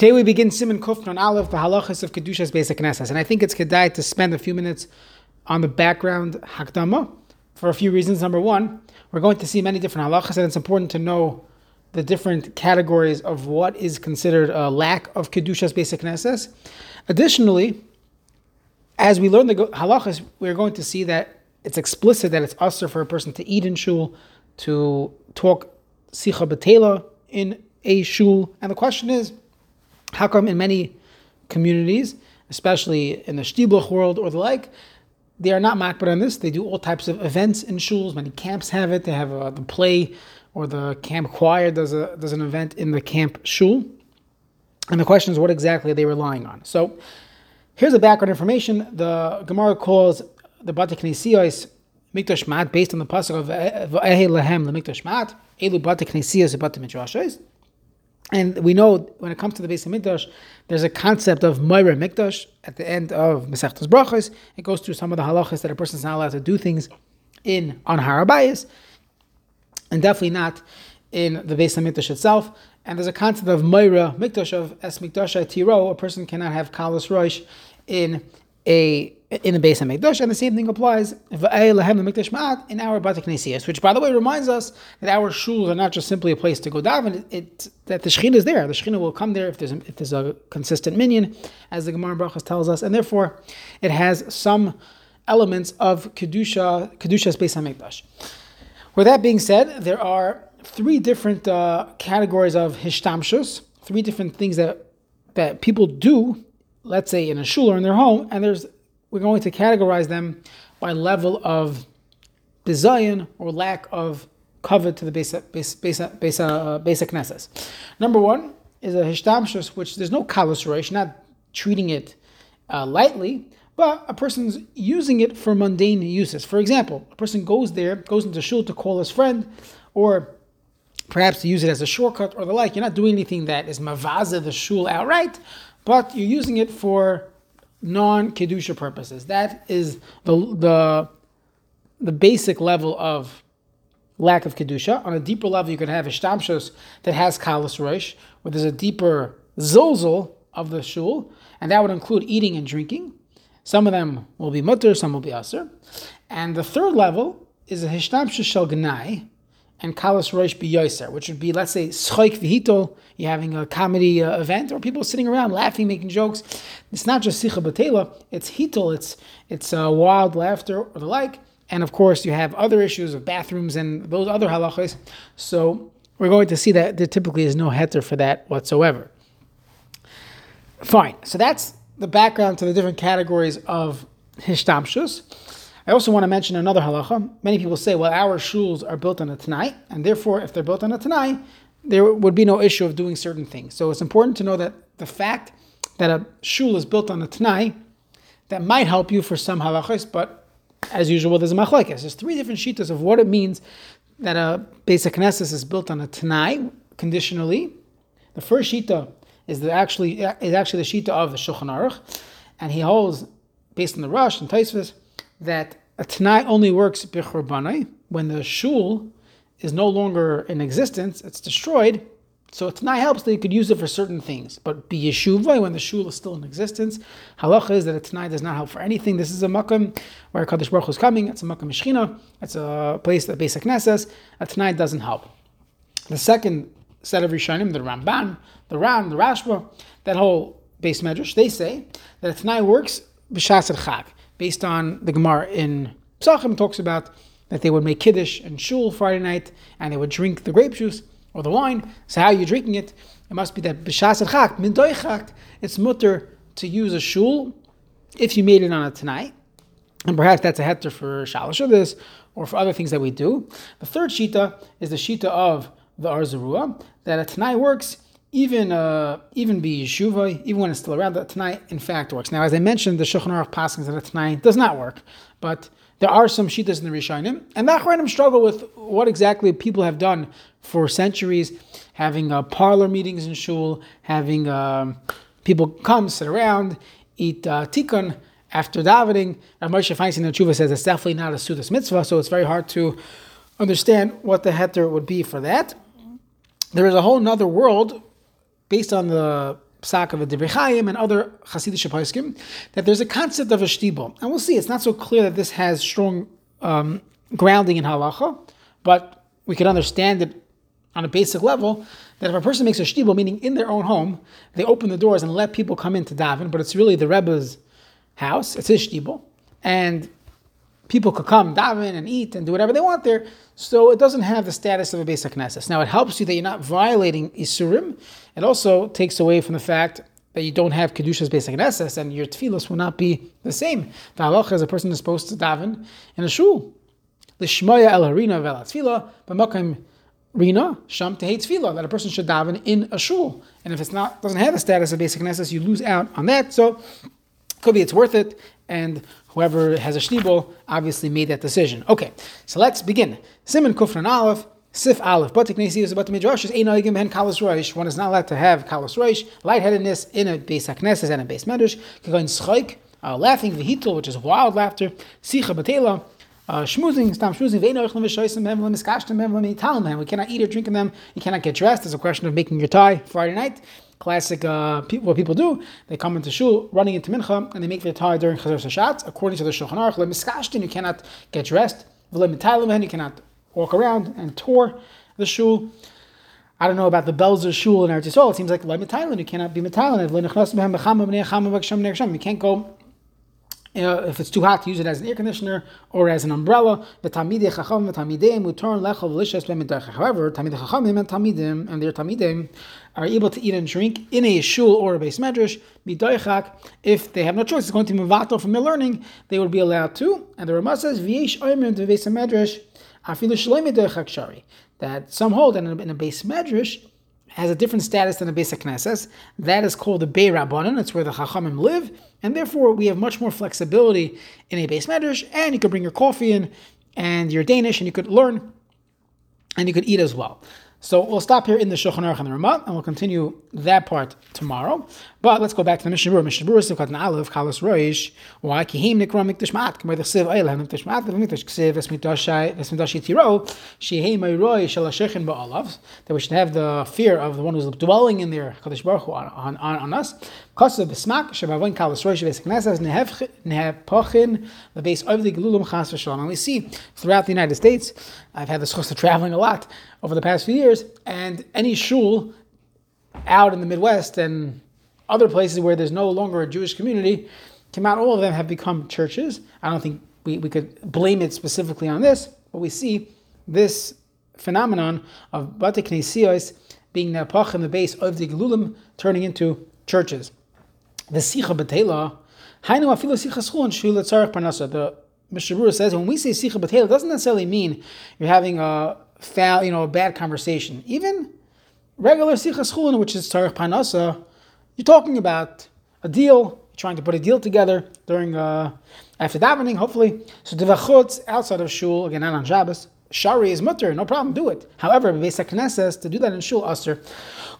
Today we begin Siman Kufn on Aleph, the halachas of Kedushas Beis Knesses. And I think it's kedai to spend a few minutes on the background Hakdama for a few reasons. Number one, we're going to see many different halachas, and it's important to know the different categories of what is considered a lack of Kedushas Beis Knesses. Additionally, as we learn the halachas, we're going to see that it's explicit that it's usher for a person to eat in shul, to talk sicha betela in a shul. And the question is, how come in many communities, especially in the Stibluch world or the like, they are not makbar on this. They do all types of events in shuls. Many camps have it. They have uh, the play or the camp choir does a does an event in the camp shul. And the question is, what exactly are they relying on? So, here's the background information. The Gemara calls the Knesiyos Mikdash Mat based on the pasuk of Ehe Lehem LeMikdash Mat. Elu Bate Knesiyos Midrashos. And we know when it comes to the Beis Hamikdash, there's a concept of Moira Mikdash at the end of Masechtas Brachos. It goes through some of the halachas that a person is not allowed to do things in on Harabayas, and definitely not in the Beis Hamikdash itself. And there's a concept of Moira Mikdash of Es Mikdash Tiro. A person cannot have Kalas Rosh in a in the base of Mikdash, and the same thing applies in our Batik Nesiyas, which by the way reminds us that our shuls are not just simply a place to go daven, it, it, that the Shekhinah is there. The Shekhinah will come there if there's a, if there's a consistent minyan, as the Gemara Brachas tells us, and therefore it has some elements of Kedusha, Kedusha's Beis HaMikdash. With that being said, there are three different uh, categories of Hishtamshus, three different things that, that people do, let's say in a shul or in their home, and there's we're going to categorize them by level of bizayon or lack of covet to the basic basic basic basic. Number one is a hishtamshus, which there's no kalos reish, not treating it uh, lightly, but a person's using it for mundane uses. For example, a person goes there, goes into shul to call his friend, or perhaps to use it as a shortcut or the like. You're not doing anything that is mavaza the shul outright, but you're using it for non kedusha purposes. That is the the the basic level of lack of kedusha. On a deeper level, you can have ishtamshos that has kalas rosh, where there's a deeper zolzol of the shul, and that would include eating and drinking. Some of them will be mutter, some will be aser. And the third level is a hishtamshos shel gnai, and Kalas Rosh B'Yoser, which would be, let's say, Schoik V'Hitol, you're having a comedy uh, event, or people sitting around laughing, making jokes. It's not just Sicha Batela, it's Hitol, it's, it's uh, wild laughter or the like. And of course, you have other issues of bathrooms and those other halachas. So we're going to see that there typically is no heter for that whatsoever. Fine. So that's the background to the different categories of hishtamshus. I also want to mention another halacha. Many people say, well, our shuls are built on a Tanai, and therefore, if they're built on a Tanai, there would be no issue of doing certain things. So it's important to know that the fact that a shul is built on a Tanai, that might help you for some halachas, but as usual, there's a machlekes. There's three different shitas of what it means that a beis knesses is built on a Tanai, conditionally. The first shita is the actually is actually the shita of the Shulchan Aruch, and he holds, based on the Rosh and Tosfos, that a Tanai only works b'churbanai when the shul is no longer in existence, it's destroyed. So a Tanai helps that you could use it for certain things. But be yeshuva when the shul is still in existence, halacha is that a Tanai does not help for anything. This is a makam where Kadosh Baruch Hu is coming. It's a makam mishchina. It's a place that beis knesses. A Tanai doesn't help. The second set of Rishonim, the Ramban, the Ran, the Rashba, that whole beis medrash, they say that a Tanai works b'shas chag based on the Gemara in Psachim talks about that they would make kiddush and shul Friday night, and they would drink the grape juice or the wine. So how are you drinking it? It must be that b'shas chak mindoy It's mutter to use a shul if you made it on a tonight, and perhaps that's a heter for shalosh or this or for other things that we do. The third shita is the shita of the Or Zarua that a tonight works even uh, even be yeshuva, even when it's still around, the tonight in fact works. Now, as I mentioned, the Shulchan Aruch passings that tonight does not work, but there are some shitas in the Rishonim, and the Achronim struggle with what exactly people have done for centuries, having uh, parlor meetings in shul, having um, people come, sit around, eat uh, tikkun after davening. Rav Moshe Feinstein the Tshuva says it's definitely not a sudas mitzvah, so it's very hard to understand what the heter would be for that. There is a whole other world based on the Psak of the Chaim and other Hasidic poskim that there's a concept of a shtibel. And we'll see, it's not so clear that this has strong um, grounding in halacha, but we can understand it on a basic level that if a person makes a shtibel, meaning in their own home, they open the doors and let people come in to daven, but it's really the Rebbe's house, it's his shtibel, and people could come daven and eat and do whatever they want there. So it doesn't have the status of a beis knesses. Now it helps you that you're not violating isurim. It also takes away from the fact that you don't have kedusha's beis knesses and your tefillos will not be the same. The halacha is a person is supposed to daven in a shul. The shmoya el harina vel tefillah b'makim rina sham tehei that a person should daven in a shul. And if it's not doesn't have the status of basic knesses, you lose out on that. So could be it's worth it, and whoever has a shtibel obviously made that decision. Okay, so let's begin. Siman Kufran Aleph, Sif Aleph. But is about the Midrash is Einoigim and Kalas Roish. One is not allowed to have Kalas Roish, lightheadedness in a Beis Knesses and a Beis Medrash. Going Schaik, uh, laughing, Vihitul, which is wild laughter, Sicha Batela. Uh, schmoozing, stam schmoozing, we cannot eat or drink in them. You cannot get dressed. There's a question of making your tie Friday night classic uh, people, what people do. They come into shul running into mincha and they make their tie during chazaras hashatz. According to the Shulchan Aruch, you cannot get dressed. You cannot walk around and tour the shul. I don't know about the Belzer shul in Eretz Yisrael. It seems like you cannot be metalin. You can't go if it's too hot, to use it as an air conditioner or as an umbrella. Lishas However, Talmidei Chachamim and Talmidim and their Talmidim are able to eat and drink in a shul or a beis medrash. If they have no choice, it's going to be mivato from their learning, they would be allowed to. And the Ramah says, V'yesh Omer to beis medrash, afilu midoichak shari. That some hold that in a beis medrash, has a different status than a beis knesses. That is called the Bey Rabbanon. It's where the Chachamim live, and therefore we have much more flexibility in a beis medrash. And you could bring your coffee in, and your Danish, and you could learn, and you could eat as well. So we'll stop here in the Shulchan Aruch and the Ramah, and we'll continue that part tomorrow. But let's go back to the Mishnah Berurah. Mishnah Berurah Sivkat Aleph Kalos Roish. Why Kihim Nikra Mikdash Mat? K'may the Siv Eilam Mikdash Mat Mikdash Ksiv Esmitashai Esmitashi Tiro Shehei May Roy Shalashechin Ba'alav. That we should have the fear of the one who's dwelling in there Kadosh Baruch Hu on, on, on us. Kosav B'Smak Shabavon Kalos Roish Vesik Nesas Nehev Pochin the base of the Gelulum Chas V'Shalom. And we see throughout the United States, I've had the chus of traveling a lot over the past few years, and any shul out in the Midwest and other places where there's no longer a Jewish community out, all of them have become churches. I don't think we, we could blame it specifically on this, but we see this phenomenon of Bate Knesios being the pach in the base of the Gelulim turning into churches. The Sicha Batela, Hainu Afilo Sicha Schul Shul Parnasa. The Berurah says when we say Sicha Batela, doesn't necessarily mean you're having a foul, you know, a bad conversation. Even regular Sicha Schulin, which is Tzarech Panasa, you're talking about a deal, trying to put a deal together during uh, after davening, hopefully. So devachutz outside of shul again, not on Shabbos. Shari is mutter, no problem, do it. However, Beis Knesses to do that in shul aser.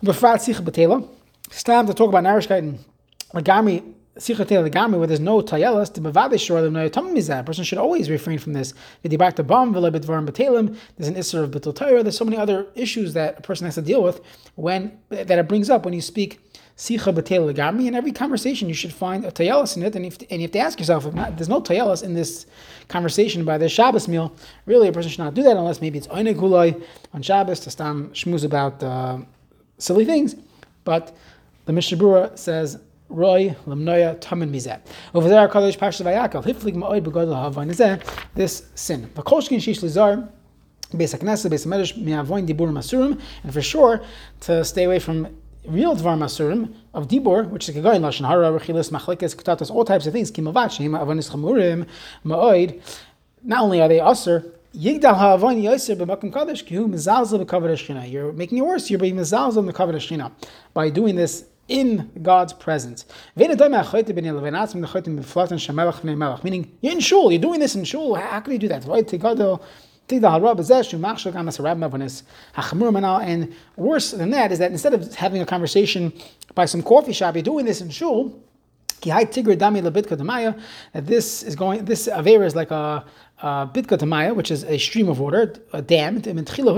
Befrat sich betela. It's time to talk about narishkeit and Lagami Sichatel Legami, where there's no tayelas, to Bavade Shoralim no Yatam Mizah. A person should always refrain from this. Vidibar to Bam, Vilabitvarim Batalim, there's an Isser of Torah, there's so many other issues that a person has to deal with when that it brings up when you speak Sicha Batel Legami. In every conversation, you should find a tayelas in it, and, if, and you have to ask yourself, if not, there's no tayelas in this conversation by the Shabbos meal, really a person should not do that unless maybe it's Oine Gulai on Shabbos to stam shmuz about uh, silly things. But the Mishnah Berurah says, Roy Lamnoya Taman Mizeh. Over there, Kadosh Parsha Vayakal Hiflig Ma'od Begodel Havain Zeh. This sin. Vakolshkin Shish Lizar. Beis Haknesa, Beis Hamedrash, Mi'avoin Dibur Masurim, and for sure to stay away from real Dvar Masurim of Dibor, which is Kagayin Lashon Hara, Rechilas, Machlekes, Ketatos, all types of things. Kimavash, Shema Avonis Chamurim, Ma'od. Not only are they usher, Yigdal ha'avon yoser b'makom kadosh ki hu mezalzel b'kavod You're making it worse. You're being mezalzel b'kavod by doing this in God's presence. Meaning, you're in shul, you're doing this in shul. How can you do that? Right? And worse than that is that instead of having a conversation by some coffee shop, you're doing this in shul. That this is going, this Avera is like a, bitka tamaya, which is a stream of water, a dam. And all of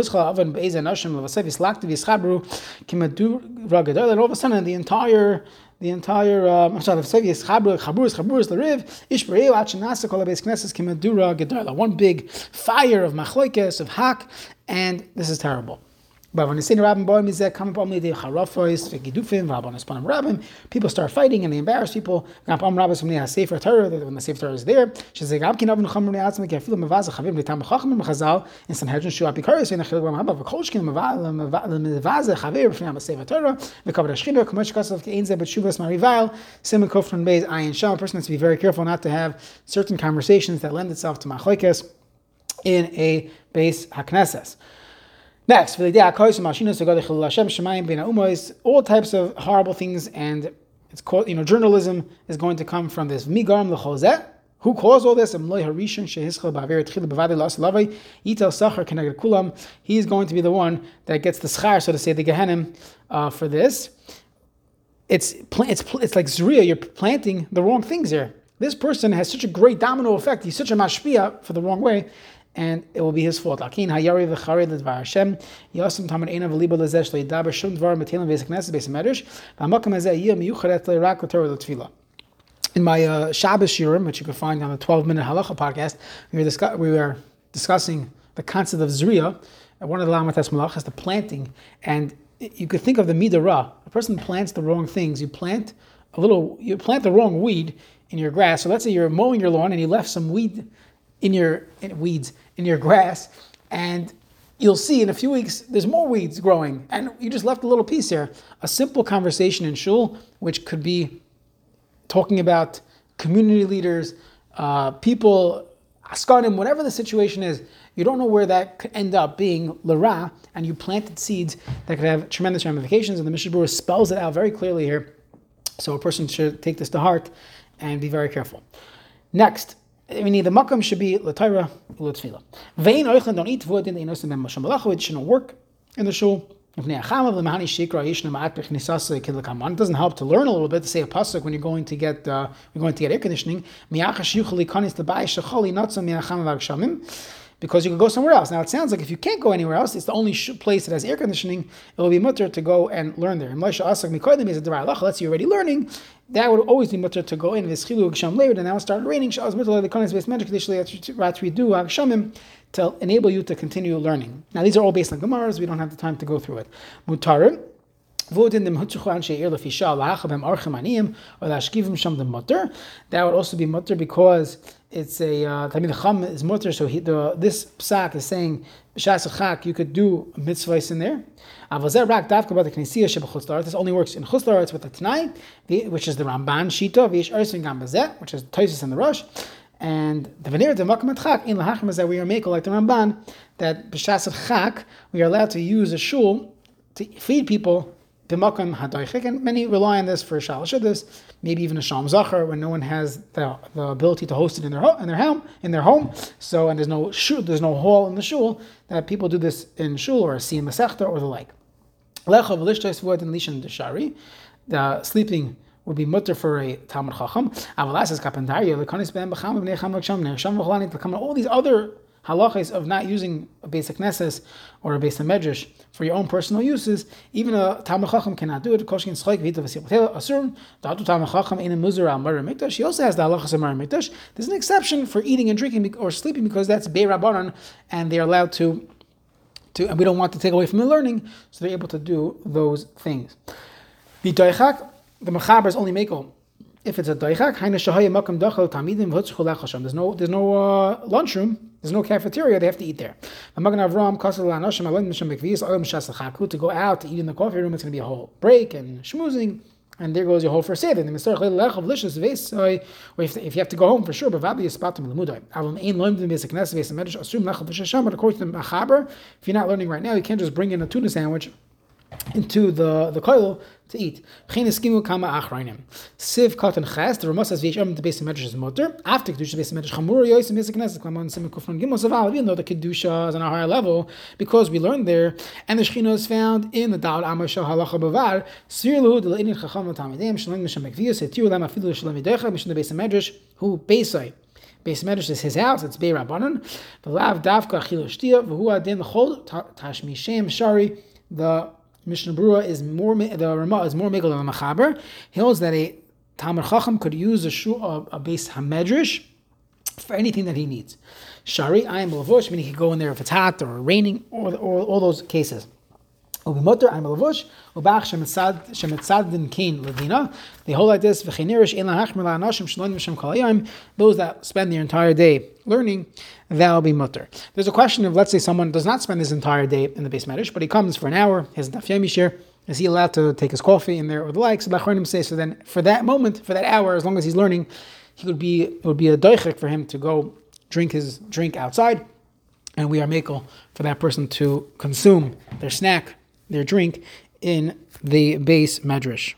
a sudden, the entire the entire um, one big fire of of hak, and this is terrible. But when say Rabbim Boy Mizeh come up only the Harafos, Gidufim, Rabban Espanam Rabbim, people start fighting and they embarrass people. The when the Sefer Torah is there, she says in Sanhedrin Shu Apikaris in Achil Ram Haba V'Kolshkin Mavaz Chavir B'Fnei Sefer Torah V'Kavod Ashchina Kamosh Kasav Kein Zeh B'Shuvas Marival Siman Kofran Beis Ayin Sham. A person has to be very careful not to have certain conversations that lend itself to machlokes in a beis haknesses. Next, all types of horrible things, and it's called, you know, journalism is going to come from this. Who caused all this? He's going to be the one that gets the schar, so to say, the Gehenim uh, for this. It's, it's, it's like Zuriya, you're planting the wrong things here. This person has such a great domino effect. He's such a mashpia for the wrong way and it will be his fault. Akin hayari v'chari l'dvar Hashem le'idaber shum dvar metilim v'esek neses v'amakam hazeh l'torah l'tfilah. In my uh, Shabbos shirim, which you can find on the 12-minute halacha podcast, we were, discuss- we were discussing the concept of zriya. One of the lamatas malach is the planting, and you could think of the midah A person plants the wrong things. You plant a little, you plant the wrong weed in your grass. So let's say you're mowing your lawn and you left some weed in your in weeds in your grass, and you'll see in a few weeks there's more weeds growing, and you just left a little piece here. A simple conversation in shul, which could be talking about community leaders, uh, people, askanim, whatever the situation is. You don't know where that could end up being lara, and you planted seeds that could have tremendous ramifications. And the Mishnah spells it out very clearly here. So a person should take this to heart and be very careful. Next, I mean, the makam should be l'tayra l'tfila. Vein oichlan don't eat wood in the inosim ben masham malacha. It shouldn't work in the shul. It doesn't help to learn a little bit to say a pasuk when you're going to get uh, you're going to get air conditioning because you can go somewhere else. Now it sounds like if you can't go anywhere else, it's the only place that has air conditioning. It will be mutter to go and learn there. Let's say you're already learning. That would always be mutter to go in. Shilu Hasham later, and now it started raining. To enable you to continue learning. Now these are all based on Gemaras. We don't have the time to go through it. Mutarim. That would also be mutter because it's a uh, Chacham is mutter, so he, the, this psak is saying b'shas chak you could do mitzvahs in there. The This only works in chutz It's with the Tanai, which is the Ramban shita v'yish ersin which is Tosis and the Rosh. And the veneer de makam in lahachim is that we are making like the Ramban that b'shas chak we are allowed to use a shul to feed people b'makam hadoichik, and many rely on this for shalosh maybe even a Sham Zachar when no one has the, the ability to host it in their in their home in their home. So and there's no shul, there's no hall in the shul that people do this in shul or see in Masechta or the like. The sleeping would be mutter for a Talmud Chacham. All these other halachas of not using a basic nesses or a beis medrash for your own personal uses, even a Talmud Chacham cannot do it. Koshin Schoik Vita Vasipotel Asur, Datu Talmud Chacham in a Muzur al Mara Mikdash. He also has the halachas of Mara Mikdash. There's an exception for eating and drinking or sleeping because that's Bei Rabbanan and they're allowed to. To, and we don't want to take away from the learning, so they're able to do those things. The Mechaber is only Mekel if it's a doichak, there's no there's no uh, lunchroom, there's no cafeteria, they have to eat there. To have ram. To go out to eat in the coffee room, it's going to be a whole break and schmoozing. And there goes your whole first saving. Or if you have to go home for sure, but according to the Machaber, if you're not learning right now, you can't just bring in a tuna sandwich into the the koil to eat. Skimu kama achrayim. Siv katan ches. The Rama says v'yisham the beis medrash is mutter. After kedusha beis medrash chamur yoyis misik knesset klamon sim kufran gimel saval. Even though the kedusha is on a higher level, because we learned there, and the shechina is found in the dal amar shel halacha bavar. Sir luhu de leinin chacham v'tamidim shalom mishem mekviyus etiu lam afilu shalom yidecha mishem the beis medrash who beisai. Beis Medrash is his house, it's Bei Rabbanon. V'lav davka achilo shtia, v'hu adin l'chol tashmishem shari, the Mishnah Berurah is more the Rama is more megal than the Machaber. He holds that a Talmud Chacham could use a shu a, a beis hamedrash for anything that he needs. Shari, I am lavush, meaning he could go in there if it's hot or raining, or, or all those cases. I'm lavush, shemetzadin kain ledina. They hold like this, v'shem kol Those that spend their entire day learning, that'll be mutter. There's a question of, let's say someone does not spend his entire day in the base medish, but he comes for an hour, his daf share, is he allowed to take his coffee in there or the likes? So say, so then for that moment, for that hour, as long as he's learning, he would be, it would be a doichik for him to go drink his drink outside, and we are makel for that person to consume their snack, their drink, in the beis medrash.